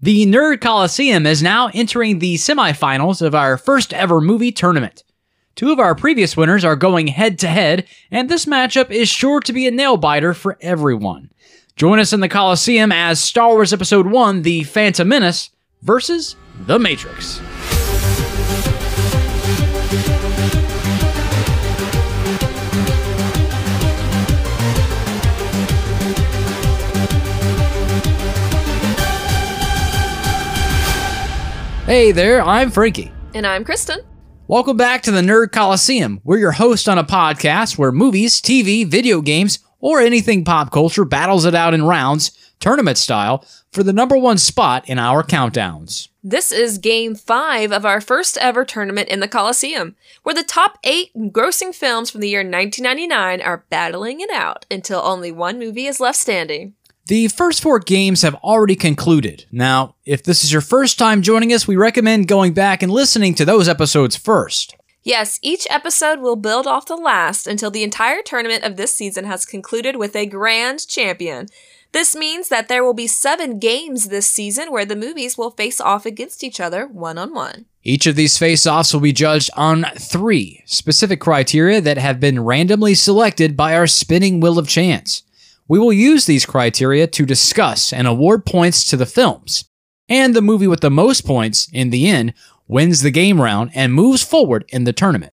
The Nerd Colosseum is now entering the semifinals of our first ever movie tournament. Two of our previous winners are going head to head, and this matchup is sure to be a nail biter for everyone. Join us in the Colosseum as Star Wars Episode 1 The Phantom Menace versus The Matrix. Hey there, I'm Frankie. And I'm Kristen. Welcome back to the Nerd Colosseum. We're your host on a podcast where movies, TV, video games, or anything pop culture battles it out in rounds, tournament style, for the number one spot in our countdowns. This is game five of our first ever tournament in the Colosseum, where the top eight grossing films from the year 1999 are battling it out until only one movie is left standing. The first four games have already concluded. Now, if this is your first time joining us, we recommend going back and listening to those episodes first. Yes, each episode will build off the last until the entire tournament of this season has concluded with a grand champion. This means that there will be seven games this season where the movies will face off against each other one on one. Each of these face offs will be judged on three specific criteria that have been randomly selected by our spinning wheel of chance. We will use these criteria to discuss and award points to the films. And the movie with the most points, in the end, wins the game round and moves forward in the tournament.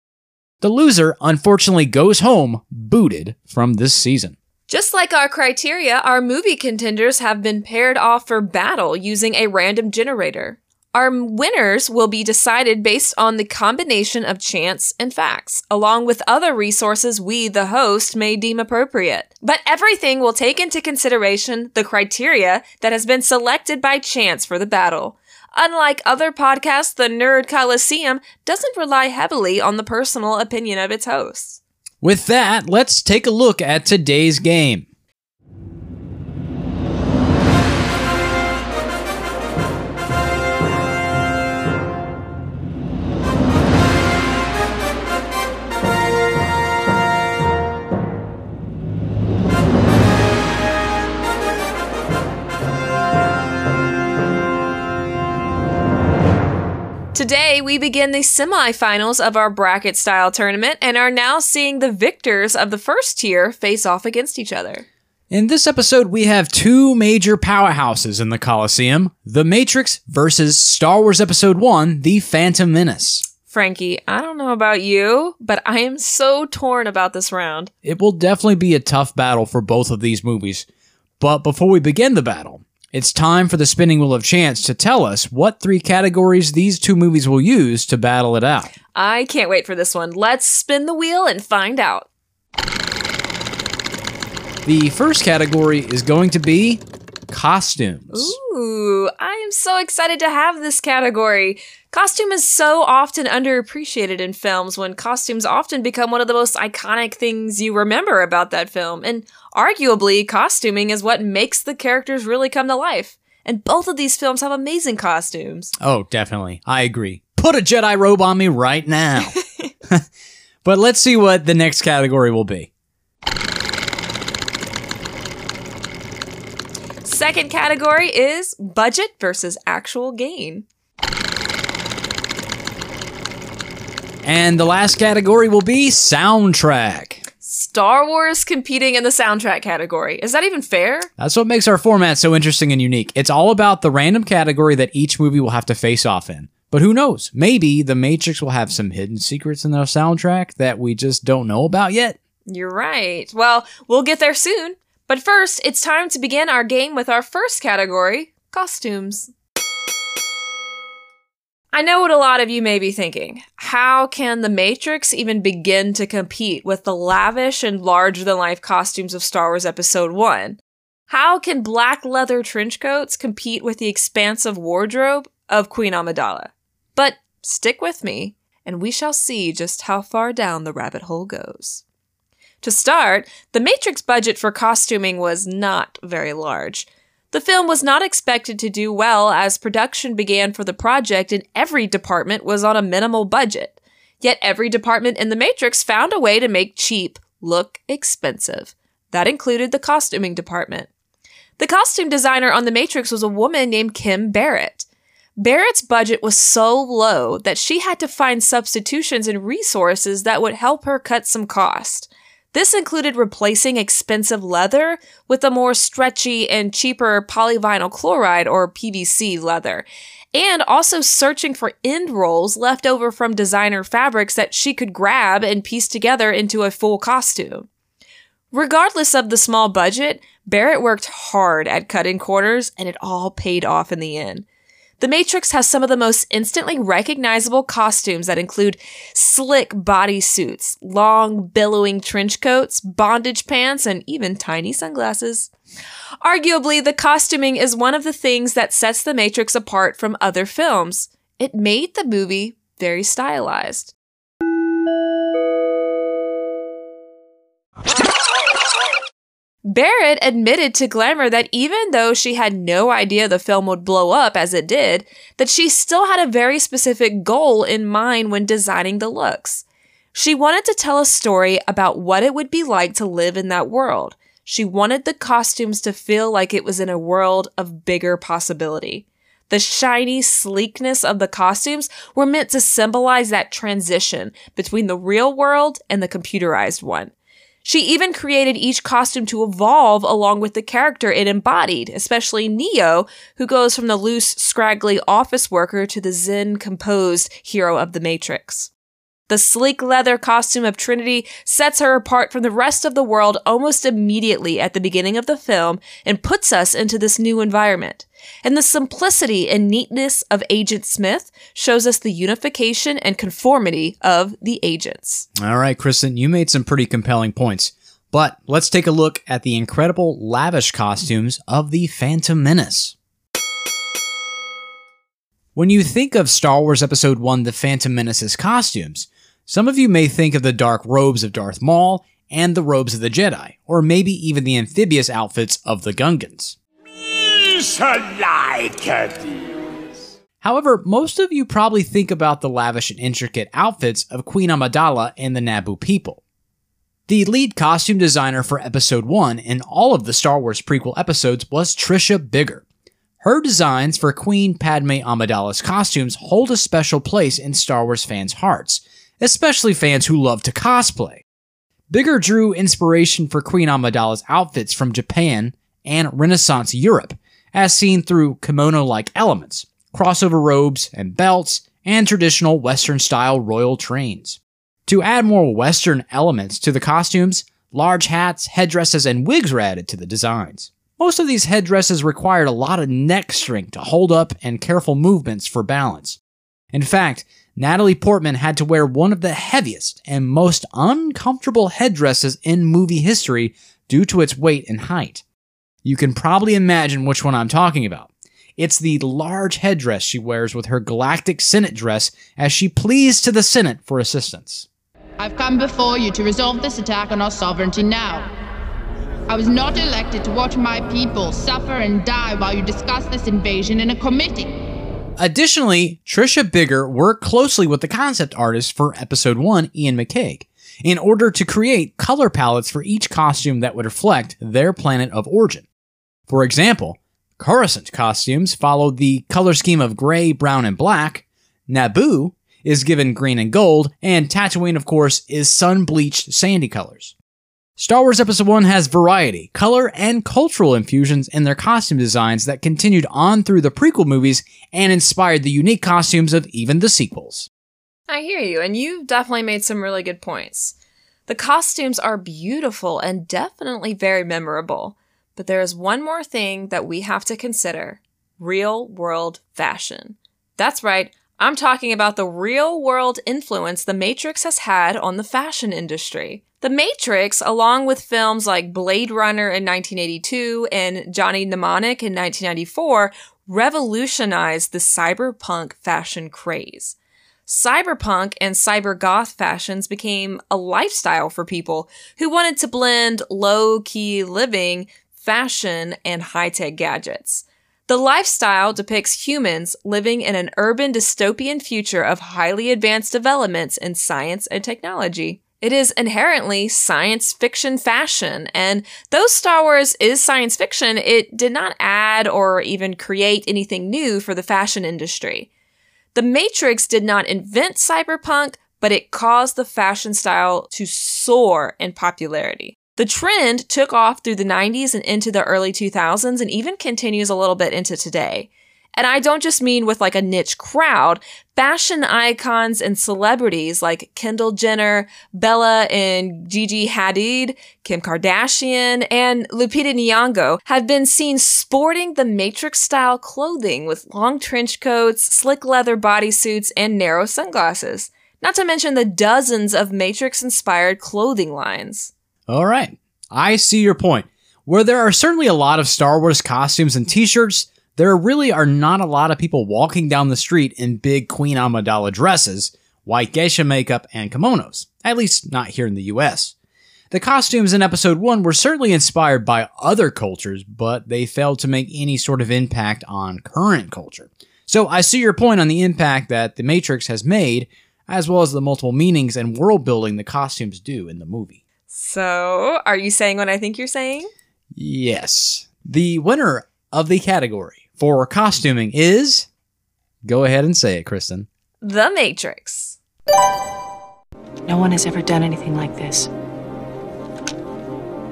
The loser, unfortunately, goes home booted from this season. Just like our criteria, our movie contenders have been paired off for battle using a random generator. Our winners will be decided based on the combination of chance and facts, along with other resources we, the host, may deem appropriate. But everything will take into consideration the criteria that has been selected by chance for the battle. Unlike other podcasts, the Nerd Colosseum doesn't rely heavily on the personal opinion of its hosts. With that, let's take a look at today's game. Today, we begin the semifinals of our bracket style tournament and are now seeing the victors of the first tier face off against each other. In this episode, we have two major powerhouses in the Colosseum The Matrix versus Star Wars Episode 1 The Phantom Menace. Frankie, I don't know about you, but I am so torn about this round. It will definitely be a tough battle for both of these movies. But before we begin the battle, it's time for the spinning wheel of chance to tell us what three categories these two movies will use to battle it out. I can't wait for this one. Let's spin the wheel and find out. The first category is going to be costumes. Ooh, I am so excited to have this category. Costume is so often underappreciated in films when costumes often become one of the most iconic things you remember about that film. And arguably, costuming is what makes the characters really come to life. And both of these films have amazing costumes. Oh, definitely. I agree. Put a Jedi robe on me right now. but let's see what the next category will be. Second category is budget versus actual gain. And the last category will be soundtrack. Star Wars competing in the soundtrack category. Is that even fair? That's what makes our format so interesting and unique. It's all about the random category that each movie will have to face off in. But who knows? Maybe The Matrix will have some hidden secrets in their soundtrack that we just don't know about yet. You're right. Well, we'll get there soon. But first, it's time to begin our game with our first category costumes. I know what a lot of you may be thinking. How can The Matrix even begin to compete with the lavish and larger than life costumes of Star Wars Episode 1? How can black leather trench coats compete with the expansive wardrobe of Queen Amidala? But stick with me, and we shall see just how far down the rabbit hole goes. To start, The Matrix budget for costuming was not very large. The film was not expected to do well as production began for the project and every department was on a minimal budget. Yet every department in The Matrix found a way to make cheap look expensive. That included the costuming department. The costume designer on The Matrix was a woman named Kim Barrett. Barrett's budget was so low that she had to find substitutions and resources that would help her cut some cost. This included replacing expensive leather with a more stretchy and cheaper polyvinyl chloride or PVC leather, and also searching for end rolls left over from designer fabrics that she could grab and piece together into a full costume. Regardless of the small budget, Barrett worked hard at cutting corners and it all paid off in the end. The Matrix has some of the most instantly recognizable costumes that include slick bodysuits, long billowing trench coats, bondage pants, and even tiny sunglasses. Arguably, the costuming is one of the things that sets The Matrix apart from other films. It made the movie very stylized. Barrett admitted to Glamour that even though she had no idea the film would blow up as it did, that she still had a very specific goal in mind when designing the looks. She wanted to tell a story about what it would be like to live in that world. She wanted the costumes to feel like it was in a world of bigger possibility. The shiny sleekness of the costumes were meant to symbolize that transition between the real world and the computerized one. She even created each costume to evolve along with the character it embodied, especially Neo, who goes from the loose, scraggly office worker to the zen, composed hero of the Matrix. The sleek leather costume of Trinity sets her apart from the rest of the world almost immediately at the beginning of the film and puts us into this new environment. And the simplicity and neatness of Agent Smith shows us the unification and conformity of the agents. All right, Kristen, you made some pretty compelling points. But let's take a look at the incredible lavish costumes of the Phantom Menace. When you think of Star Wars Episode 1 The Phantom Menace's costumes, some of you may think of the dark robes of Darth Maul and the robes of the Jedi, or maybe even the amphibious outfits of the Gungans. However, most of you probably think about the lavish and intricate outfits of Queen Amidala and the Naboo people. The lead costume designer for Episode 1 in all of the Star Wars prequel episodes was Trisha Biggar. Her designs for Queen Padme Amidala's costumes hold a special place in Star Wars fans' hearts, especially fans who love to cosplay. Biggar drew inspiration for Queen Amidala's outfits from Japan and Renaissance Europe, as seen through kimono like elements, crossover robes and belts, and traditional Western style royal trains. To add more Western elements to the costumes, large hats, headdresses, and wigs were added to the designs. Most of these headdresses required a lot of neck strength to hold up and careful movements for balance. In fact, Natalie Portman had to wear one of the heaviest and most uncomfortable headdresses in movie history due to its weight and height. You can probably imagine which one I'm talking about. It's the large headdress she wears with her galactic Senate dress as she pleads to the Senate for assistance. I've come before you to resolve this attack on our sovereignty now. I was not elected to watch my people suffer and die while you discuss this invasion in a committee. Additionally, Trisha Biggar worked closely with the concept artist for episode 1, Iain McCaig, in order to create color palettes for each costume that would reflect their planet of origin. For example, Coruscant costumes follow the color scheme of gray, brown, and black, Naboo is given green and gold, and Tatooine, of course, is sun bleached sandy colors. Star Wars Episode 1 has variety, color, and cultural infusions in their costume designs that continued on through the prequel movies and inspired the unique costumes of even the sequels. I hear you, and you've definitely made some really good points. The costumes are beautiful and definitely very memorable, but there is one more thing that we have to consider real world fashion. That's right, I'm talking about the real world influence The Matrix has had on the fashion industry. The Matrix, along with films like Blade Runner in 1982 and Johnny Mnemonic in 1994, revolutionized the cyberpunk fashion craze. Cyberpunk and cybergoth fashions became a lifestyle for people who wanted to blend low key living, fashion, and high tech gadgets. The lifestyle depicts humans living in an urban dystopian future of highly advanced developments in science and technology. It is inherently science fiction fashion, and though Star Wars is science fiction, it did not add or even create anything new for the fashion industry. The Matrix did not invent cyberpunk, but it caused the fashion style to soar in popularity. The trend took off through the 90s and into the early 2000s and even continues a little bit into today. And I don't just mean with like a niche crowd. Fashion icons and celebrities like Kendall Jenner, Bella and Gigi Hadid, Kim Kardashian, and Lupita Nyong'o have been seen sporting the Matrix style clothing with long trench coats, slick leather bodysuits, and narrow sunglasses. Not to mention the dozens of Matrix inspired clothing lines. All right. I see your point. Where there are certainly a lot of Star Wars costumes and t shirts, there really are not a lot of people walking down the street in big Queen Amidala dresses, white geisha makeup, and kimonos. At least not here in the US. The costumes in episode 1 were certainly inspired by other cultures, but they failed to make any sort of impact on current culture. So I see your point on the impact that The Matrix has made, as well as the multiple meanings and world building the costumes do in the movie. So, are you saying what I think you're saying? Yes. The winner of the category for costuming is. Go ahead and say it, Kristen. The Matrix. No one has ever done anything like this.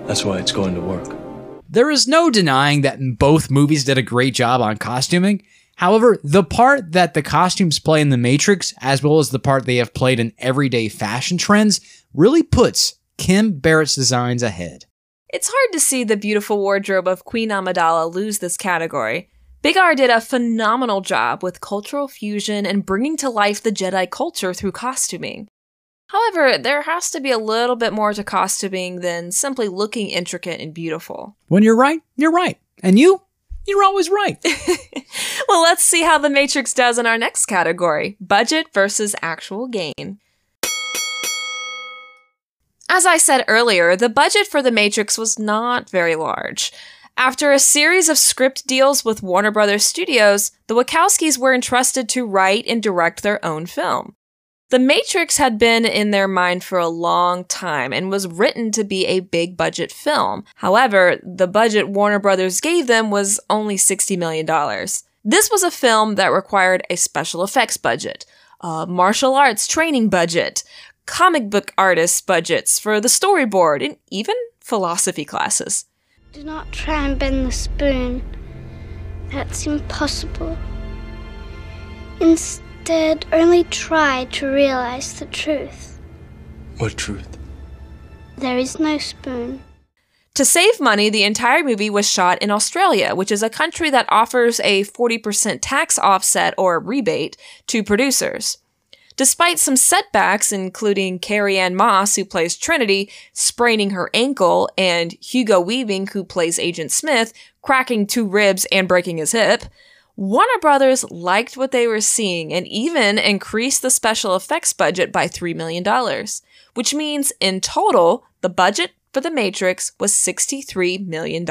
That's why it's going to work. There is no denying that both movies did a great job on costuming. However, the part that the costumes play in The Matrix, as well as the part they have played in everyday fashion trends, really puts Kim Barrett's designs ahead. It's hard to see the beautiful wardrobe of Queen Amidala lose this category. Biggar did a phenomenal job with cultural fusion and bringing to life the Jedi culture through costuming. However, there has to be a little bit more to costuming than simply looking intricate and beautiful. When you're right, you're right. And you, you're always right. well, let's see how The Matrix does in our next category budget versus actual gain. As I said earlier, the budget for The Matrix was not very large. After a series of script deals with Warner Brothers Studios, the Wachowskis were entrusted to write and direct their own film. The Matrix had been in their mind for a long time and was written to be a big budget film. However, the budget Warner Brothers gave them was only $60 million. This was a film that required a special effects budget, a martial arts training budget, comic book artists' budgets for the storyboard, and even philosophy classes. Do not try and bend the spoon. That's impossible. Instead, only try to realize the truth. What truth? There is no spoon. To save money, the entire movie was shot in Australia, which is a country that offers a 40% tax offset or rebate to producers. Despite some setbacks, including Carrie-Anne Moss, who plays Trinity, spraining her ankle, and Hugo Weaving, who plays Agent Smith, cracking two ribs and breaking his hip, Warner Brothers liked what they were seeing and even increased the special effects budget by $3 million, which means in total, the budget for The Matrix was $63 million.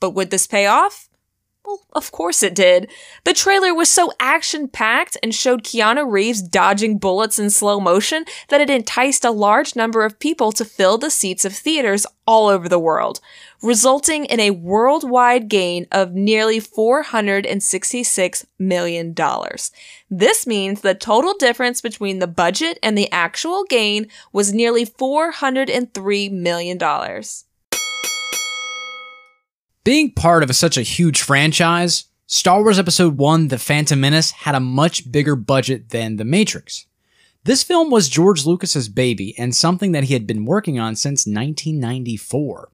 But would this pay off? Well, of course it did. The trailer was so action packed and showed Keanu Reeves dodging bullets in slow motion that it enticed a large number of people to fill the seats of theaters all over the world, resulting in a worldwide gain of nearly $466 million. This means the total difference between the budget and the actual gain was nearly $403 million. Being part of a, such a huge franchise, Star Wars Episode 1 The Phantom Menace had a much bigger budget than The Matrix. This film was George Lucas's baby and something that he had been working on since 1994.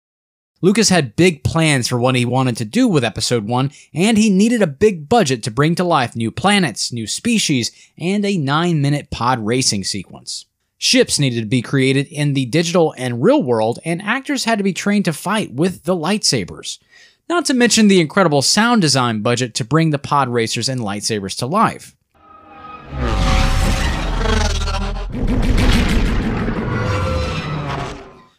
Lucas had big plans for what he wanted to do with Episode 1, and he needed a big budget to bring to life new planets, new species, and a 9 minute pod racing sequence. Ships needed to be created in the digital and real world, and actors had to be trained to fight with the lightsabers. Not to mention the incredible sound design budget to bring the pod racers and lightsabers to life.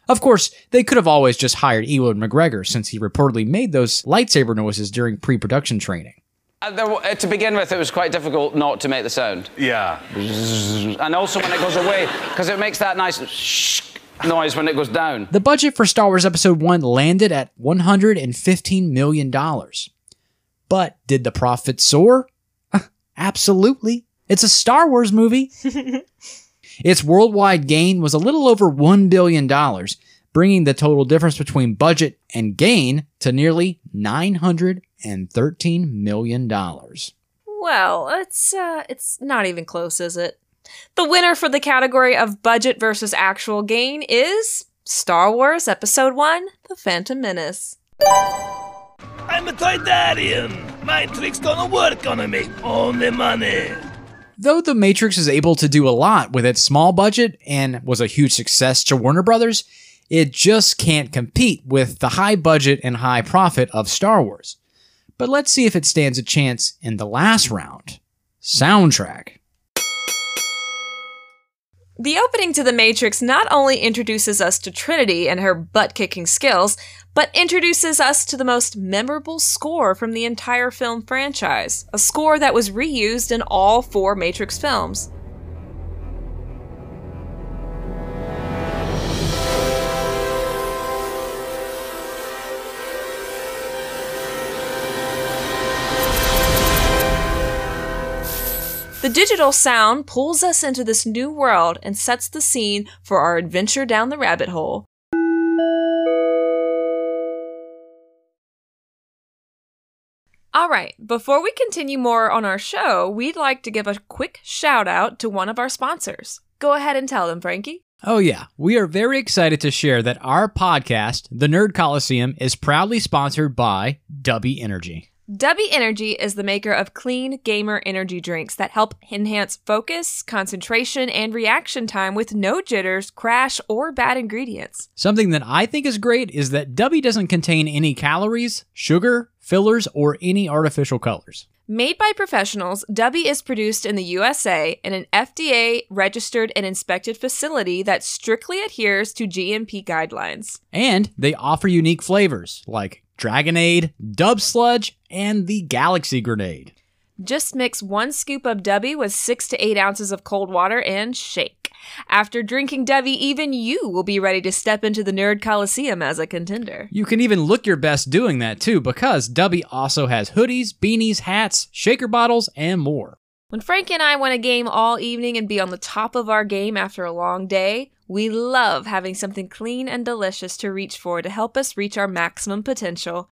Of course, they could have always just hired Ewan McGregor since he reportedly made those lightsaber noises during pre production training. Uh, there, uh, to begin with, it was quite difficult not to make the sound. Yeah. And also when it goes away, because it makes that nice shh noise when it goes down. The budget for Star Wars Episode 1 landed at $115 million. But did the profit soar? Absolutely. It's a Star Wars movie. its worldwide gain was a little over $1 billion, bringing the total difference between budget and gain to nearly $913 million. Well, it's uh it's not even close, is it? The winner for the category of budget versus actual gain is Star Wars Episode 1: The Phantom Menace. I'm a Toydarian. My trick's gonna work gonna make all the money. Though The Matrix is able to do a lot with its small budget and was a huge success to Warner Brothers, it just can't compete with the high budget and high profit of Star Wars. But let's see if it stands a chance in the last round. Soundtrack. The opening to The Matrix not only introduces us to Trinity and her butt kicking skills, but introduces us to the most memorable score from the entire film franchise, a score that was reused in all four Matrix films. The digital sound pulls us into this new world and sets the scene for our adventure down the rabbit hole. All right, before we continue more on our show, we'd like to give a quick shout out to one of our sponsors. Go ahead and tell them, Frankie. Oh, yeah. We are very excited to share that our podcast, The Nerd Colosseum, is proudly sponsored by Dubby Energy. Dubby Energy is the maker of clean gamer energy drinks that help enhance focus, concentration, and reaction time with no jitters, crash, or bad ingredients. Something that I think is great is that Dubby doesn't contain any calories, sugar, fillers, or any artificial colors. Made by professionals, Dubby is produced in the USA in an FDA registered and inspected facility that strictly adheres to GMP guidelines. And they offer unique flavors like Dragonade, Dub Sludge, and the Galaxy Grenade. Just mix one scoop of Dubby with six to eight ounces of cold water and shake. After drinking Dubby, even you will be ready to step into the Nerd Colosseum as a contender. You can even look your best doing that too, because Dubby also has hoodies, beanies, hats, shaker bottles, and more. When Frank and I want to game all evening and be on the top of our game after a long day, we love having something clean and delicious to reach for to help us reach our maximum potential.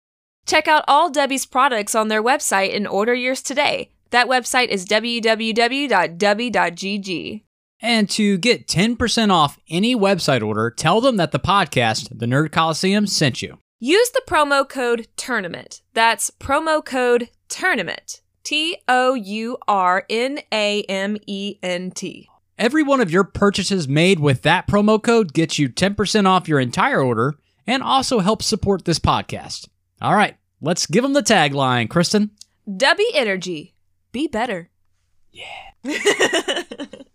Check out all Dubby's products on their website and order yours today. That website is www.dubby.gg. And to get 10% off any website order, tell them that the podcast, The Nerd Colosseum, sent you. Use the promo code TOURNAMENT. That's promo code TOURNAMENT. T O U R N A M E N T. Every one of your purchases made with that promo code gets you 10% off your entire order and also helps support this podcast. All right, let's give them the tagline, Kristen. Dubby Energy. Be better. Yeah.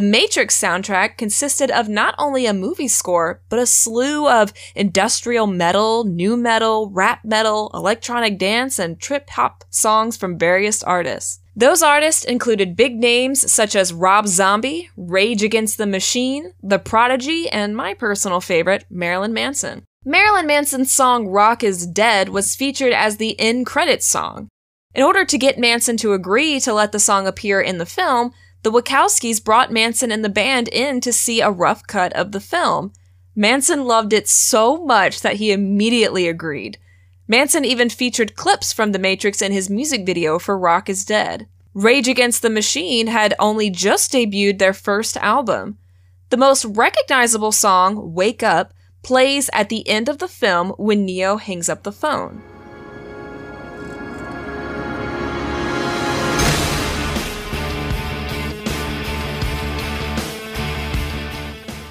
The Matrix soundtrack consisted of not only a movie score, but a slew of industrial metal, nu metal, rap metal, electronic dance, and trip hop songs from various artists. Those artists included big names such as Rob Zombie, Rage Against the Machine, The Prodigy, and my personal favorite, Marilyn Manson. Marilyn Manson's song Rock is Dead was featured as the end credits song. In order to get Manson to agree to let the song appear in the film, the Wachowskis brought Manson and the band in to see a rough cut of the film. Manson loved it so much that he immediately agreed. Manson even featured clips from The Matrix in his music video for Rock is Dead. Rage Against the Machine had only just debuted their first album. The most recognizable song, Wake Up, plays at the end of the film when Neo hangs up the phone.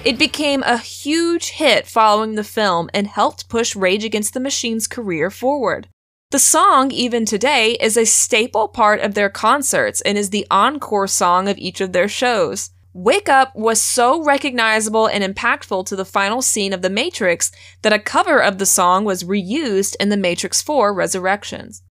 It became a huge hit following the film and helped push Rage Against the Machine's career forward. The song, even today, is a staple part of their concerts and is the encore song of each of their shows. Wake Up was so recognizable and impactful to the final scene of The Matrix that a cover of the song was reused in The Matrix 4 Resurrections.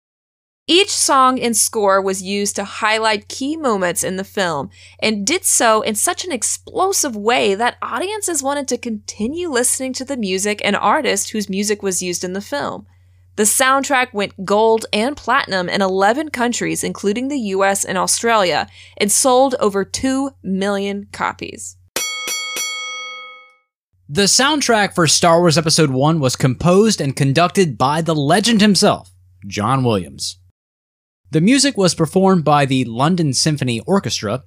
Each song and score was used to highlight key moments in the film and did so in such an explosive way that audiences wanted to continue listening to the music and artist whose music was used in the film. The soundtrack went gold and platinum in 11 countries, including the US and Australia, and sold over 2 million copies. The soundtrack for Star Wars Episode 1 was composed and conducted by the legend himself, John Williams. The music was performed by the London Symphony Orchestra,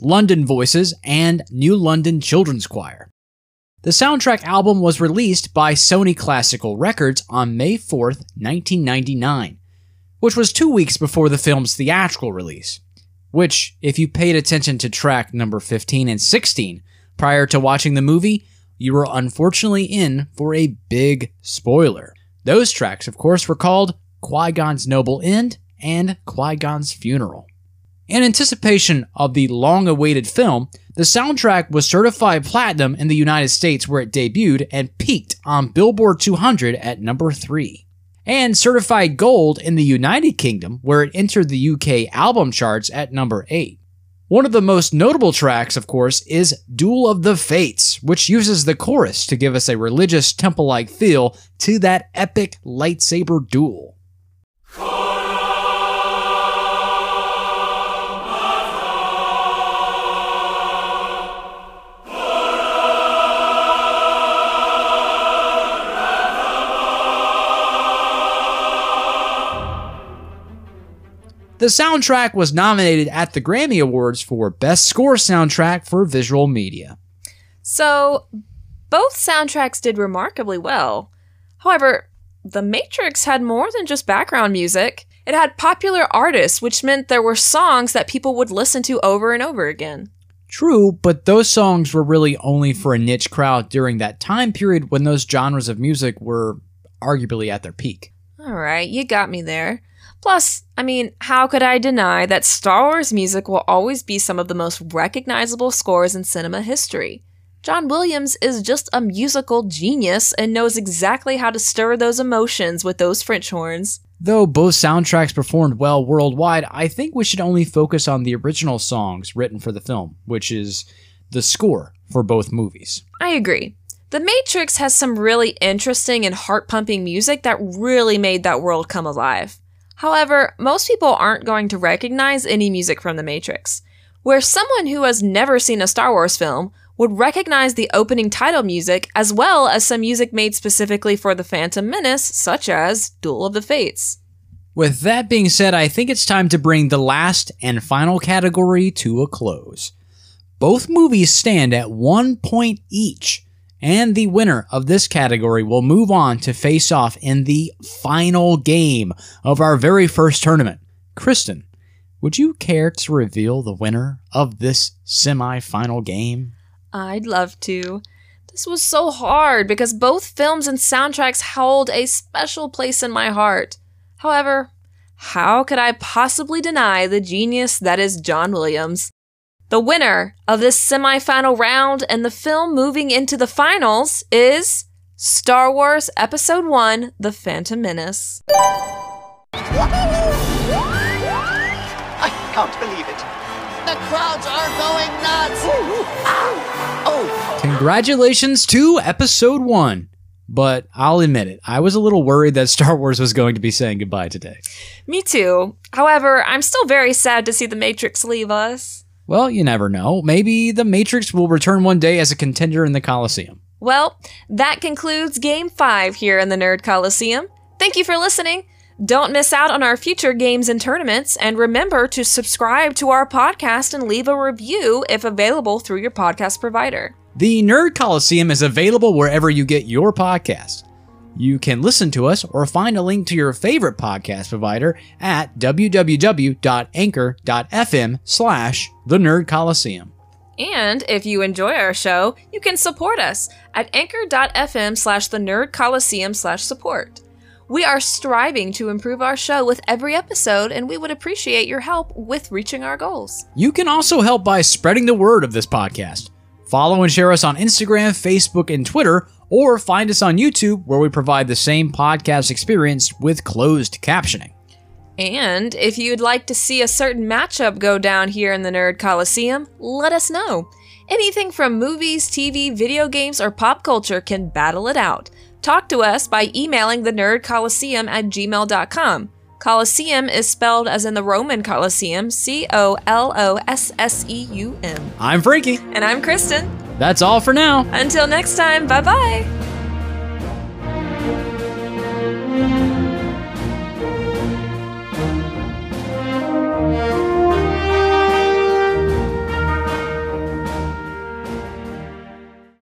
London Voices, and New London Children's Choir. The soundtrack album was released by Sony Classical Records on May 4th, 1999, which was two weeks before the film's theatrical release. Which, if you paid attention to track number 15 and 16 prior to watching the movie, you were unfortunately in for a big spoiler. Those tracks, of course, were called Qui Gon's Noble End and Qui Gon's Funeral. In anticipation of the long awaited film, the soundtrack was certified platinum in the United States where it debuted and peaked on Billboard 200 at number 3. And certified gold in the United Kingdom where it entered the UK album charts at number 8. One of the most notable tracks, of course, is Duel of the Fates, which uses the chorus to give us a religious temple like feel to that epic lightsaber duel. The soundtrack was nominated at the Grammy Awards for Best Score Soundtrack for Visual Media. So, both soundtracks did remarkably well. However, The Matrix had more than just background music. It had popular artists, which meant there were songs that people would listen to over and over again. True, but those songs were really only for a niche crowd during that time period when those genres of music were arguably at their peak. All right, you got me there. Plus, I mean, how could I deny that Star Wars music will always be some of the most recognizable scores in cinema history? John Williams is just a musical genius and knows exactly how to stir those emotions with those French horns. Though both soundtracks performed well worldwide, I think we should only focus on the original songs written for the film, which is the score for both movies. I agree. The Matrix has some really interesting and heart pumping music that really made that world come alive. However, most people aren't going to recognize any music from The Matrix. Where someone who has never seen a Star Wars film would recognize the opening title music as well as some music made specifically for The Phantom Menace, such as Duel of the Fates. With that being said, I think it's time to bring the last and final category to a close. Both movies stand at one point each, and the winner of this category will move on to face off in the final game of our very first tournament. Kristen, would you care to reveal the winner of this semi final game? I'd love to. This was so hard because both films and soundtracks hold a special place in my heart. However, how could I possibly deny the genius that is John Williams? The winner of this semifinal round and the film moving into the finals is Star Wars Episode 1 The Phantom Menace. I can't believe it. The crowds are going nuts. Ah, oh. Congratulations to Episode 1. But I'll admit it, I was a little worried that Star Wars was going to be saying goodbye today. Me too. However, I'm still very sad to see The Matrix leave us. Well, you never know. Maybe The Matrix will return one day as a contender in the Colosseum. Well, that concludes Game 5 here in the Nerd Colosseum. Thank you for listening. Don't miss out on our future games and tournaments, and remember to subscribe to our podcast and leave a review if available through your podcast provider. The Nerd Colosseum is available wherever you get your podcast. You can listen to us or find a link to your favorite podcast provider at www.anchor.fm slash the Nerd Colosseum. And if you enjoy our show, you can support us at anchor.fm slash the Nerd Colosseum slash support. We are striving to improve our show with every episode, and we would appreciate your help with reaching our goals. You can also help by spreading the word of this podcast. Follow and share us on Instagram, Facebook, and Twitter, or find us on YouTube where we provide the same podcast experience with closed captioning. And if you'd like to see a certain matchup go down here in the Nerd Colosseum, let us know. Anything from movies, TV, video games, or pop culture can battle it out. Talk to us by emailing the Nerd Colosseum at gmail.com. Colosseum is spelled as in the Roman Colosseum, C O L O S S E U M. I'm Frankie. And I'm Kristen. That's all for now. Until next time, bye bye.